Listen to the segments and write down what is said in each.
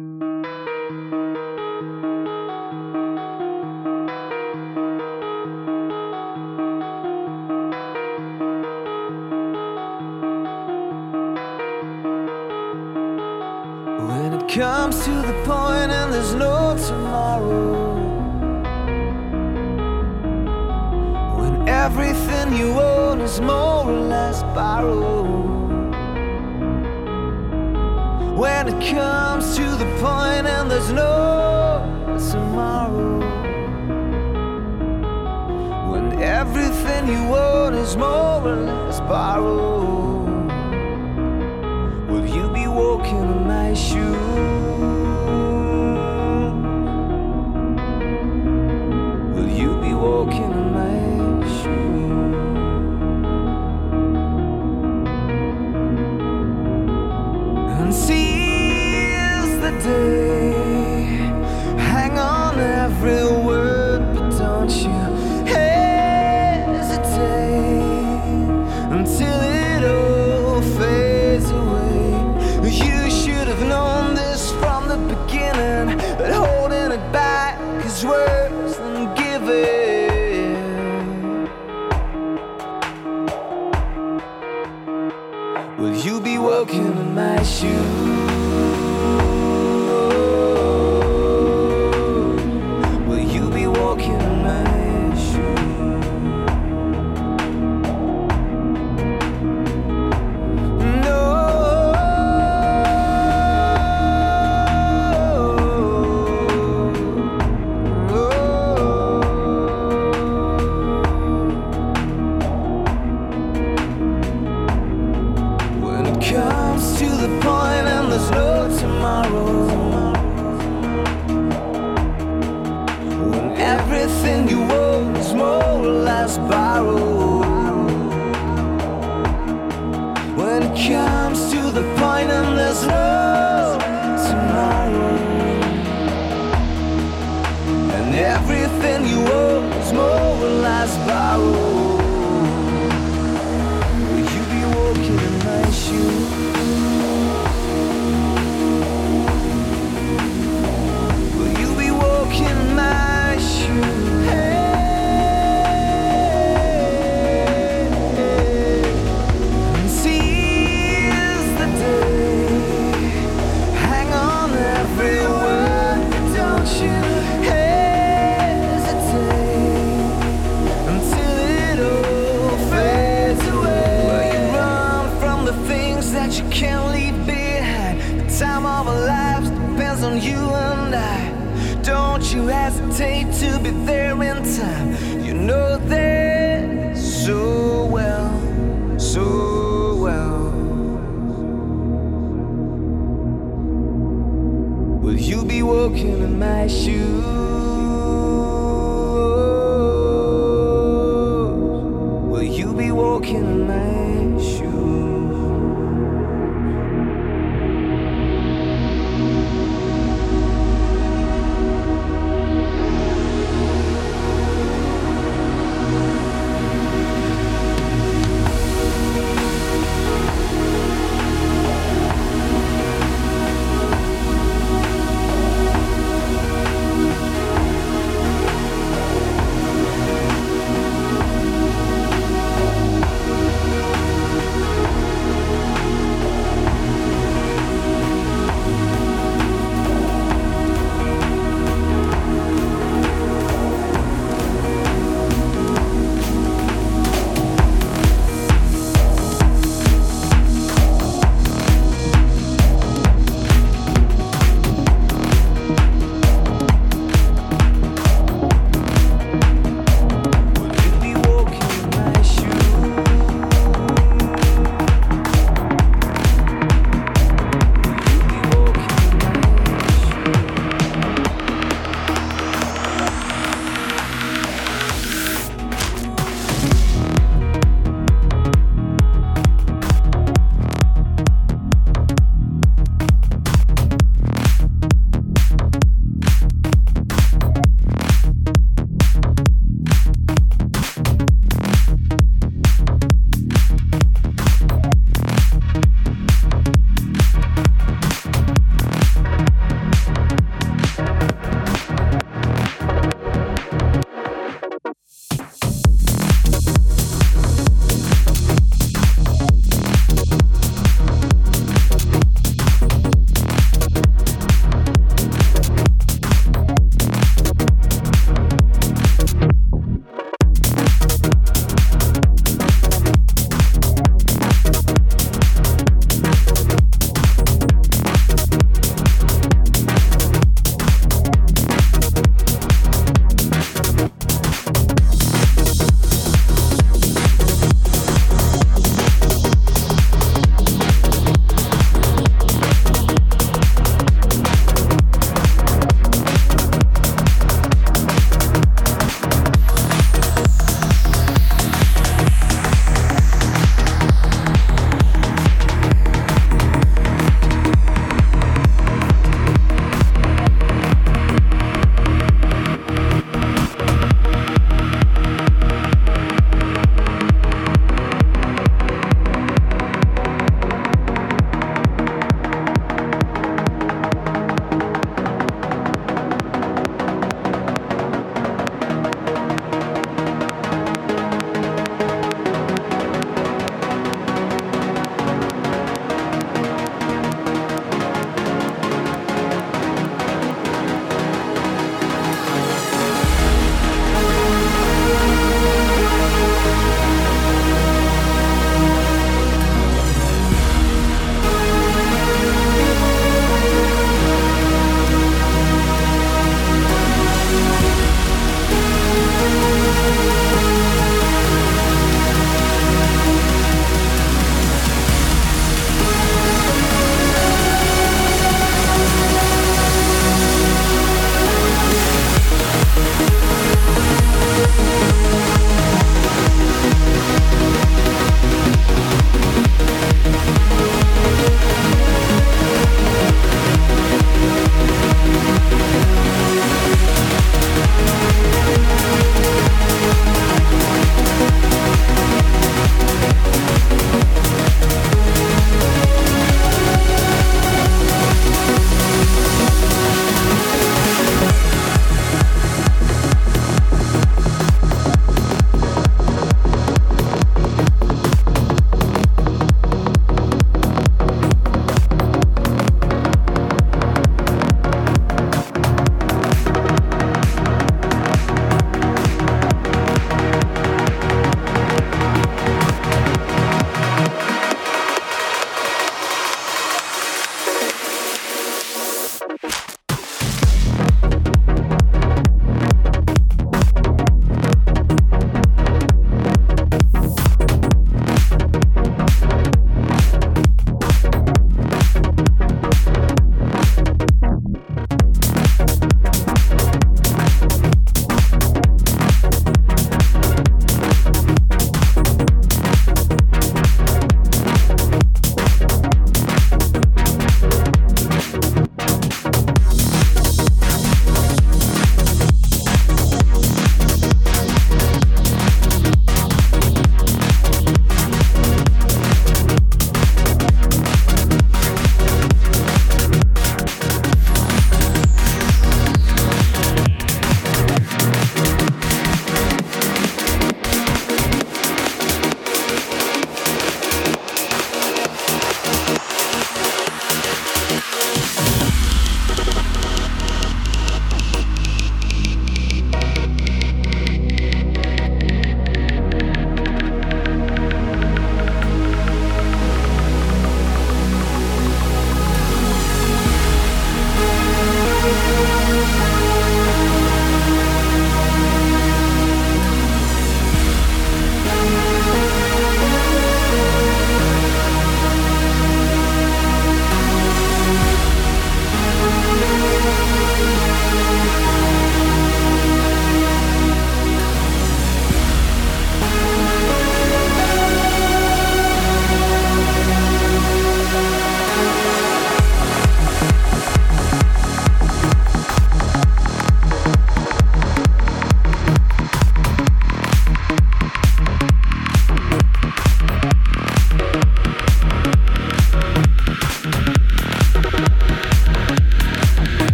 When it comes to the point and there's no tomorrow When everything you own is more or less borrowed comes to the point and there's no tomorrow. When everything you want is more or less borrowed will you be walking in my shoes?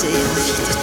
Désir.